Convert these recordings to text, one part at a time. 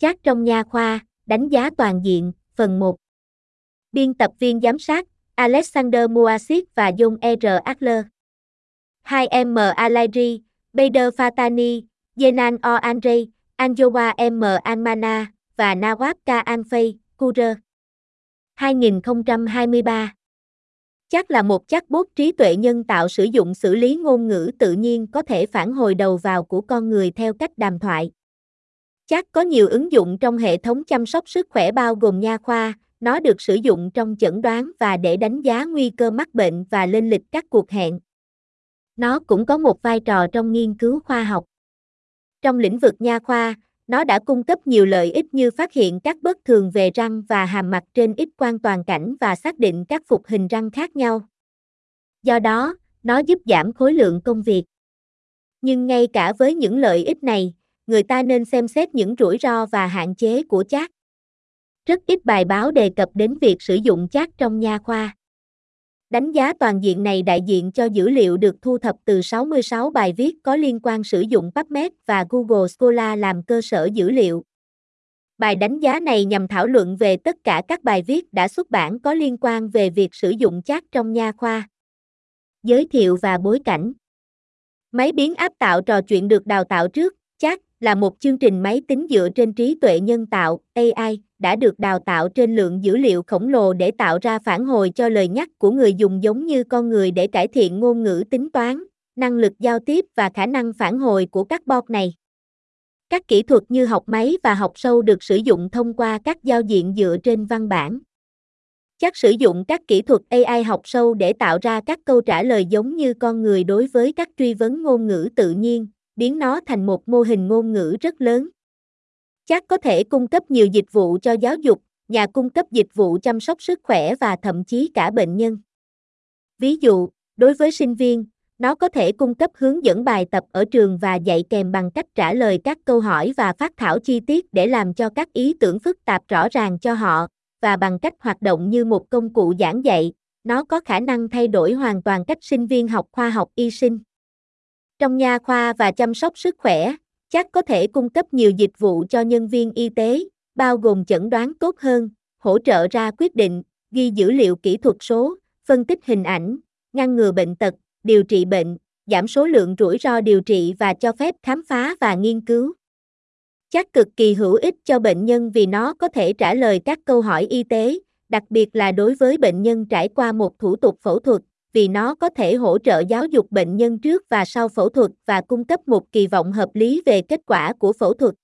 Chat trong nha khoa, đánh giá toàn diện, phần 1. Biên tập viên giám sát, Alexander Muasit và John R. Adler. 2M Alairi, Bader Fatani, Yenan O. Andre, Anjowa M. Almana và Nawab K. Anfei, Kurer. 2023 Chắc là một chatbot trí tuệ nhân tạo sử dụng xử lý ngôn ngữ tự nhiên có thể phản hồi đầu vào của con người theo cách đàm thoại. Chắc có nhiều ứng dụng trong hệ thống chăm sóc sức khỏe bao gồm nha khoa, nó được sử dụng trong chẩn đoán và để đánh giá nguy cơ mắc bệnh và lên lịch các cuộc hẹn. Nó cũng có một vai trò trong nghiên cứu khoa học. Trong lĩnh vực nha khoa, nó đã cung cấp nhiều lợi ích như phát hiện các bất thường về răng và hàm mặt trên ít quan toàn cảnh và xác định các phục hình răng khác nhau. Do đó, nó giúp giảm khối lượng công việc. Nhưng ngay cả với những lợi ích này, người ta nên xem xét những rủi ro và hạn chế của chat. Rất ít bài báo đề cập đến việc sử dụng chat trong nha khoa. Đánh giá toàn diện này đại diện cho dữ liệu được thu thập từ 66 bài viết có liên quan sử dụng PubMed và Google Scholar làm cơ sở dữ liệu. Bài đánh giá này nhằm thảo luận về tất cả các bài viết đã xuất bản có liên quan về việc sử dụng chat trong nha khoa. Giới thiệu và bối cảnh Máy biến áp tạo trò chuyện được đào tạo trước, chat là một chương trình máy tính dựa trên trí tuệ nhân tạo AI đã được đào tạo trên lượng dữ liệu khổng lồ để tạo ra phản hồi cho lời nhắc của người dùng giống như con người để cải thiện ngôn ngữ tính toán, năng lực giao tiếp và khả năng phản hồi của các bot này. Các kỹ thuật như học máy và học sâu được sử dụng thông qua các giao diện dựa trên văn bản. Chắc sử dụng các kỹ thuật AI học sâu để tạo ra các câu trả lời giống như con người đối với các truy vấn ngôn ngữ tự nhiên, biến nó thành một mô hình ngôn ngữ rất lớn. Chắc có thể cung cấp nhiều dịch vụ cho giáo dục, nhà cung cấp dịch vụ chăm sóc sức khỏe và thậm chí cả bệnh nhân. Ví dụ, đối với sinh viên, nó có thể cung cấp hướng dẫn bài tập ở trường và dạy kèm bằng cách trả lời các câu hỏi và phát thảo chi tiết để làm cho các ý tưởng phức tạp rõ ràng cho họ, và bằng cách hoạt động như một công cụ giảng dạy, nó có khả năng thay đổi hoàn toàn cách sinh viên học khoa học y sinh. Trong nha khoa và chăm sóc sức khỏe, chắc có thể cung cấp nhiều dịch vụ cho nhân viên y tế, bao gồm chẩn đoán tốt hơn, hỗ trợ ra quyết định, ghi dữ liệu kỹ thuật số, phân tích hình ảnh, ngăn ngừa bệnh tật, điều trị bệnh, giảm số lượng rủi ro điều trị và cho phép khám phá và nghiên cứu. Chắc cực kỳ hữu ích cho bệnh nhân vì nó có thể trả lời các câu hỏi y tế, đặc biệt là đối với bệnh nhân trải qua một thủ tục phẫu thuật, vì nó có thể hỗ trợ giáo dục bệnh nhân trước và sau phẫu thuật và cung cấp một kỳ vọng hợp lý về kết quả của phẫu thuật.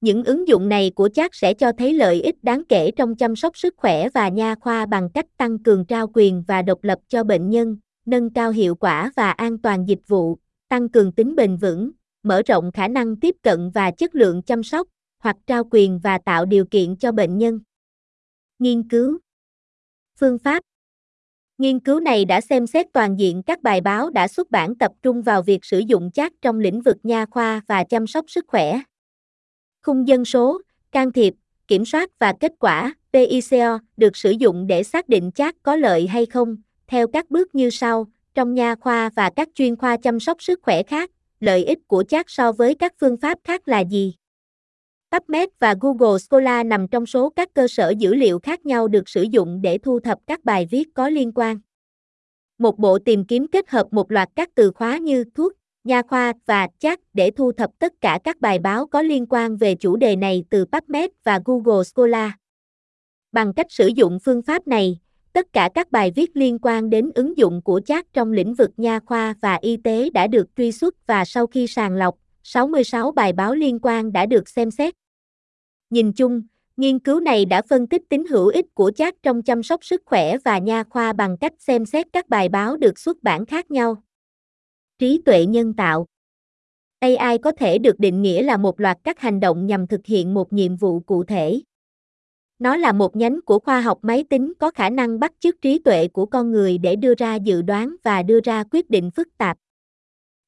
Những ứng dụng này của chat sẽ cho thấy lợi ích đáng kể trong chăm sóc sức khỏe và nha khoa bằng cách tăng cường trao quyền và độc lập cho bệnh nhân, nâng cao hiệu quả và an toàn dịch vụ, tăng cường tính bền vững, mở rộng khả năng tiếp cận và chất lượng chăm sóc, hoặc trao quyền và tạo điều kiện cho bệnh nhân. Nghiên cứu Phương pháp Nghiên cứu này đã xem xét toàn diện các bài báo đã xuất bản tập trung vào việc sử dụng chat trong lĩnh vực nha khoa và chăm sóc sức khỏe. Khung dân số, can thiệp, kiểm soát và kết quả PICO được sử dụng để xác định chat có lợi hay không, theo các bước như sau, trong nha khoa và các chuyên khoa chăm sóc sức khỏe khác, lợi ích của chat so với các phương pháp khác là gì? PubMed và Google Scholar nằm trong số các cơ sở dữ liệu khác nhau được sử dụng để thu thập các bài viết có liên quan. Một bộ tìm kiếm kết hợp một loạt các từ khóa như thuốc, nha khoa và chat để thu thập tất cả các bài báo có liên quan về chủ đề này từ PubMed và Google Scholar. Bằng cách sử dụng phương pháp này, tất cả các bài viết liên quan đến ứng dụng của chat trong lĩnh vực nha khoa và y tế đã được truy xuất và sau khi sàng lọc, 66 bài báo liên quan đã được xem xét. Nhìn chung, nghiên cứu này đã phân tích tính hữu ích của chat trong chăm sóc sức khỏe và nha khoa bằng cách xem xét các bài báo được xuất bản khác nhau. Trí tuệ nhân tạo AI có thể được định nghĩa là một loạt các hành động nhằm thực hiện một nhiệm vụ cụ thể. Nó là một nhánh của khoa học máy tính có khả năng bắt chước trí tuệ của con người để đưa ra dự đoán và đưa ra quyết định phức tạp.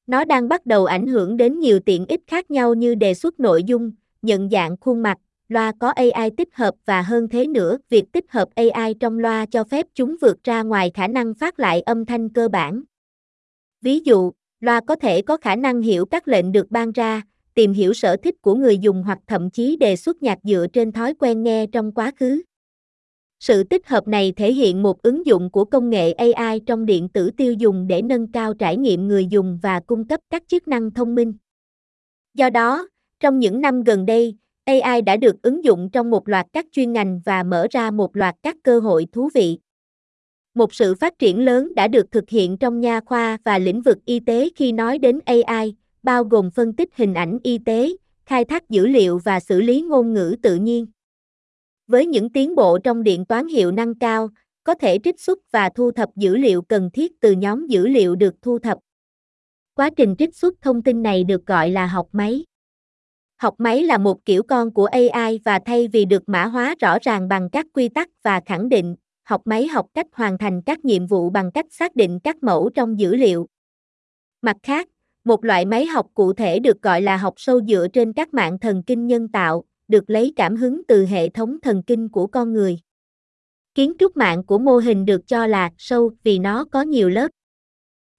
Nó đang bắt đầu ảnh hưởng đến nhiều tiện ích khác nhau như đề xuất nội dung, nhận dạng khuôn mặt, loa có AI tích hợp và hơn thế nữa, việc tích hợp AI trong loa cho phép chúng vượt ra ngoài khả năng phát lại âm thanh cơ bản. Ví dụ, loa có thể có khả năng hiểu các lệnh được ban ra, tìm hiểu sở thích của người dùng hoặc thậm chí đề xuất nhạc dựa trên thói quen nghe trong quá khứ. Sự tích hợp này thể hiện một ứng dụng của công nghệ AI trong điện tử tiêu dùng để nâng cao trải nghiệm người dùng và cung cấp các chức năng thông minh. Do đó, trong những năm gần đây, AI đã được ứng dụng trong một loạt các chuyên ngành và mở ra một loạt các cơ hội thú vị. Một sự phát triển lớn đã được thực hiện trong nha khoa và lĩnh vực y tế khi nói đến AI, bao gồm phân tích hình ảnh y tế, khai thác dữ liệu và xử lý ngôn ngữ tự nhiên. Với những tiến bộ trong điện toán hiệu năng cao, có thể trích xuất và thu thập dữ liệu cần thiết từ nhóm dữ liệu được thu thập. Quá trình trích xuất thông tin này được gọi là học máy. Học máy là một kiểu con của AI và thay vì được mã hóa rõ ràng bằng các quy tắc và khẳng định, học máy học cách hoàn thành các nhiệm vụ bằng cách xác định các mẫu trong dữ liệu. Mặt khác, một loại máy học cụ thể được gọi là học sâu dựa trên các mạng thần kinh nhân tạo, được lấy cảm hứng từ hệ thống thần kinh của con người. Kiến trúc mạng của mô hình được cho là sâu vì nó có nhiều lớp.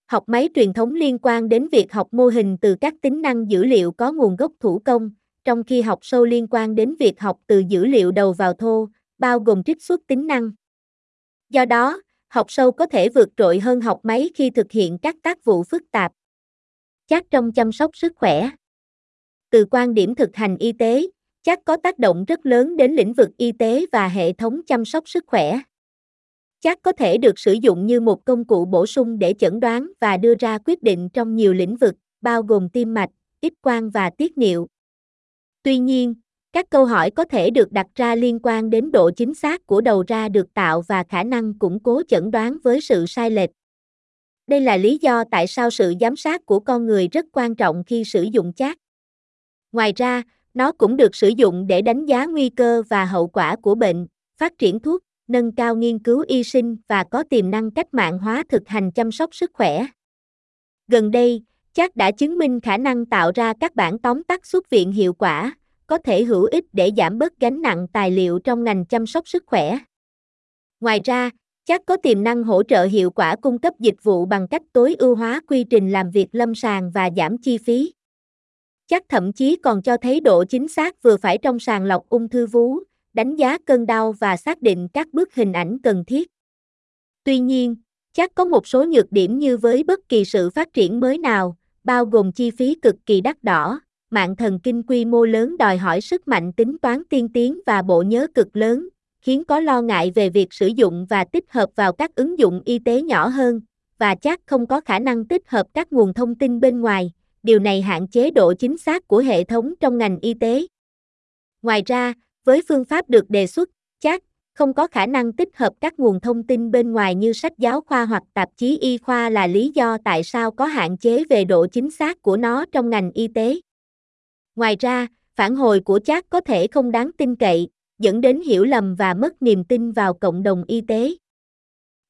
Học máy truyền thống liên quan đến việc học mô hình từ các tính năng dữ liệu có nguồn gốc thủ công, trong khi học sâu liên quan đến việc học từ dữ liệu đầu vào thô, bao gồm trích xuất tính năng. Do đó, học sâu có thể vượt trội hơn học máy khi thực hiện các tác vụ phức tạp. Chắc trong chăm sóc sức khỏe. Từ quan điểm thực hành y tế, chắc có tác động rất lớn đến lĩnh vực y tế và hệ thống chăm sóc sức khỏe. Chắc có thể được sử dụng như một công cụ bổ sung để chẩn đoán và đưa ra quyết định trong nhiều lĩnh vực, bao gồm tim mạch, ít quang và tiết niệu. Tuy nhiên, các câu hỏi có thể được đặt ra liên quan đến độ chính xác của đầu ra được tạo và khả năng củng cố chẩn đoán với sự sai lệch. Đây là lý do tại sao sự giám sát của con người rất quan trọng khi sử dụng chat. Ngoài ra, nó cũng được sử dụng để đánh giá nguy cơ và hậu quả của bệnh, phát triển thuốc, nâng cao nghiên cứu y sinh và có tiềm năng cách mạng hóa thực hành chăm sóc sức khỏe. Gần đây, chat đã chứng minh khả năng tạo ra các bản tóm tắt xuất viện hiệu quả, có thể hữu ích để giảm bớt gánh nặng tài liệu trong ngành chăm sóc sức khỏe. Ngoài ra, chắc có tiềm năng hỗ trợ hiệu quả cung cấp dịch vụ bằng cách tối ưu hóa quy trình làm việc lâm sàng và giảm chi phí. Chắc thậm chí còn cho thấy độ chính xác vừa phải trong sàng lọc ung thư vú, đánh giá cơn đau và xác định các bước hình ảnh cần thiết. Tuy nhiên, chắc có một số nhược điểm như với bất kỳ sự phát triển mới nào, bao gồm chi phí cực kỳ đắt đỏ, mạng thần kinh quy mô lớn đòi hỏi sức mạnh tính toán tiên tiến và bộ nhớ cực lớn, khiến có lo ngại về việc sử dụng và tích hợp vào các ứng dụng y tế nhỏ hơn, và chắc không có khả năng tích hợp các nguồn thông tin bên ngoài, điều này hạn chế độ chính xác của hệ thống trong ngành y tế. Ngoài ra, với phương pháp được đề xuất, chắc không có khả năng tích hợp các nguồn thông tin bên ngoài như sách giáo khoa hoặc tạp chí y khoa là lý do tại sao có hạn chế về độ chính xác của nó trong ngành y tế. Ngoài ra, phản hồi của chat có thể không đáng tin cậy, dẫn đến hiểu lầm và mất niềm tin vào cộng đồng y tế.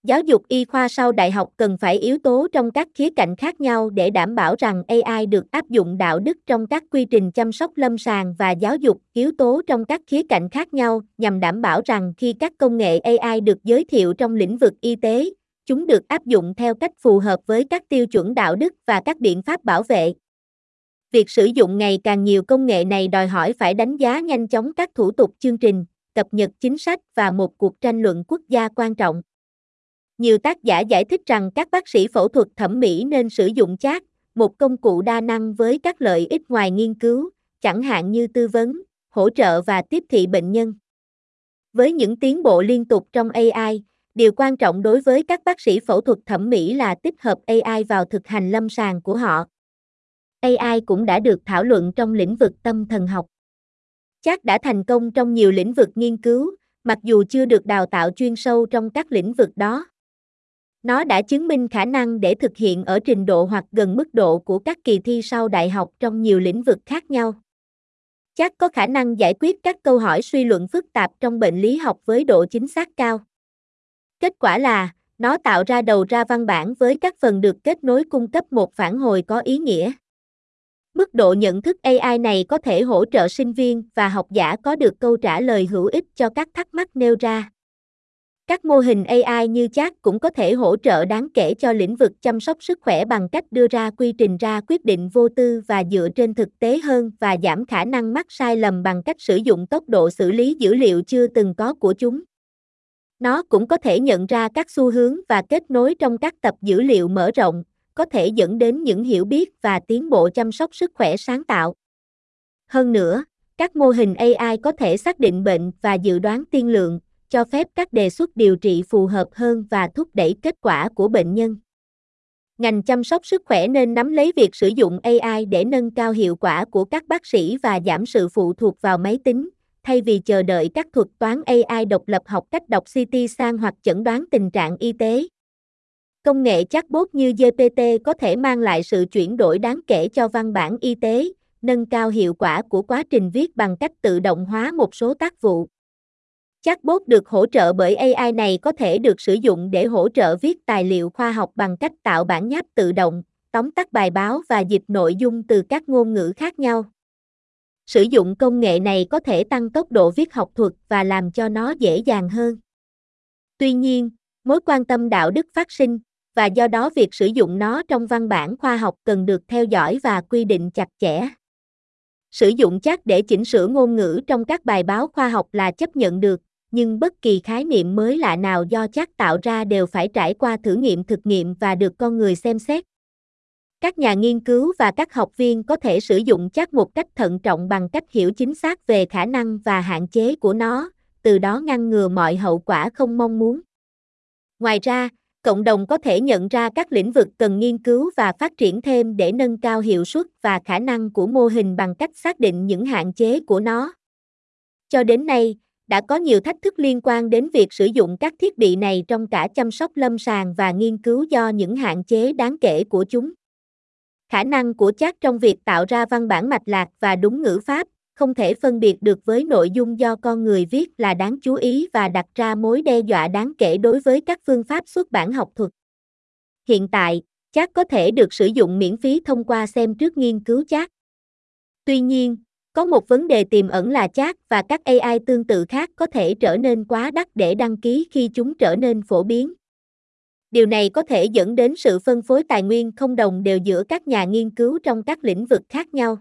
Giáo dục y khoa sau đại học cần phải yếu tố trong các khía cạnh khác nhau để đảm bảo rằng AI được áp dụng đạo đức trong các quy trình chăm sóc lâm sàng và giáo dục yếu tố trong các khía cạnh khác nhau nhằm đảm bảo rằng khi các công nghệ AI được giới thiệu trong lĩnh vực y tế, chúng được áp dụng theo cách phù hợp với các tiêu chuẩn đạo đức và các biện pháp bảo vệ. Việc sử dụng ngày càng nhiều công nghệ này đòi hỏi phải đánh giá nhanh chóng các thủ tục chương trình, cập nhật chính sách và một cuộc tranh luận quốc gia quan trọng. Nhiều tác giả giải thích rằng các bác sĩ phẫu thuật thẩm mỹ nên sử dụng chat, một công cụ đa năng với các lợi ích ngoài nghiên cứu, chẳng hạn như tư vấn, hỗ trợ và tiếp thị bệnh nhân. Với những tiến bộ liên tục trong AI, điều quan trọng đối với các bác sĩ phẫu thuật thẩm mỹ là tích hợp AI vào thực hành lâm sàng của họ. AI cũng đã được thảo luận trong lĩnh vực tâm thần học. Chat đã thành công trong nhiều lĩnh vực nghiên cứu, mặc dù chưa được đào tạo chuyên sâu trong các lĩnh vực đó. Nó đã chứng minh khả năng để thực hiện ở trình độ hoặc gần mức độ của các kỳ thi sau đại học trong nhiều lĩnh vực khác nhau. Chắc có khả năng giải quyết các câu hỏi suy luận phức tạp trong bệnh lý học với độ chính xác cao. Kết quả là, nó tạo ra đầu ra văn bản với các phần được kết nối cung cấp một phản hồi có ý nghĩa. Mức độ nhận thức AI này có thể hỗ trợ sinh viên và học giả có được câu trả lời hữu ích cho các thắc mắc nêu ra. Các mô hình AI như chat cũng có thể hỗ trợ đáng kể cho lĩnh vực chăm sóc sức khỏe bằng cách đưa ra quy trình ra quyết định vô tư và dựa trên thực tế hơn và giảm khả năng mắc sai lầm bằng cách sử dụng tốc độ xử lý dữ liệu chưa từng có của chúng. Nó cũng có thể nhận ra các xu hướng và kết nối trong các tập dữ liệu mở rộng, có thể dẫn đến những hiểu biết và tiến bộ chăm sóc sức khỏe sáng tạo. Hơn nữa, các mô hình AI có thể xác định bệnh và dự đoán tiên lượng, cho phép các đề xuất điều trị phù hợp hơn và thúc đẩy kết quả của bệnh nhân. Ngành chăm sóc sức khỏe nên nắm lấy việc sử dụng AI để nâng cao hiệu quả của các bác sĩ và giảm sự phụ thuộc vào máy tính, thay vì chờ đợi các thuật toán AI độc lập học cách đọc CT sang hoặc chẩn đoán tình trạng y tế. Công nghệ chatbot như GPT có thể mang lại sự chuyển đổi đáng kể cho văn bản y tế, nâng cao hiệu quả của quá trình viết bằng cách tự động hóa một số tác vụ. Chatbot được hỗ trợ bởi AI này có thể được sử dụng để hỗ trợ viết tài liệu khoa học bằng cách tạo bản nháp tự động, tóm tắt bài báo và dịch nội dung từ các ngôn ngữ khác nhau. Sử dụng công nghệ này có thể tăng tốc độ viết học thuật và làm cho nó dễ dàng hơn. Tuy nhiên, mối quan tâm đạo đức phát sinh, và do đó việc sử dụng nó trong văn bản khoa học cần được theo dõi và quy định chặt chẽ. Sử dụng chat để chỉnh sửa ngôn ngữ trong các bài báo khoa học là chấp nhận được, nhưng bất kỳ khái niệm mới lạ nào do chat tạo ra đều phải trải qua thử nghiệm thực nghiệm và được con người xem xét. Các nhà nghiên cứu và các học viên có thể sử dụng chat một cách thận trọng bằng cách hiểu chính xác về khả năng và hạn chế của nó, từ đó ngăn ngừa mọi hậu quả không mong muốn. Ngoài ra, cộng đồng có thể nhận ra các lĩnh vực cần nghiên cứu và phát triển thêm để nâng cao hiệu suất và khả năng của mô hình bằng cách xác định những hạn chế của nó. Cho đến nay, đã có nhiều thách thức liên quan đến việc sử dụng các thiết bị này trong cả chăm sóc lâm sàng và nghiên cứu do những hạn chế đáng kể của chúng. Khả năng của chat trong việc tạo ra văn bản mạch lạc và đúng ngữ pháp, không thể phân biệt được với nội dung do con người viết là đáng chú ý và đặt ra mối đe dọa đáng kể đối với các phương pháp xuất bản học thuật. Hiện tại, chat có thể được sử dụng miễn phí thông qua xem trước nghiên cứu chat. Tuy nhiên, có một vấn đề tiềm ẩn là chat và các AI tương tự khác có thể trở nên quá đắt để đăng ký khi chúng trở nên phổ biến. Điều này có thể dẫn đến sự phân phối tài nguyên không đồng đều giữa các nhà nghiên cứu trong các lĩnh vực khác nhau.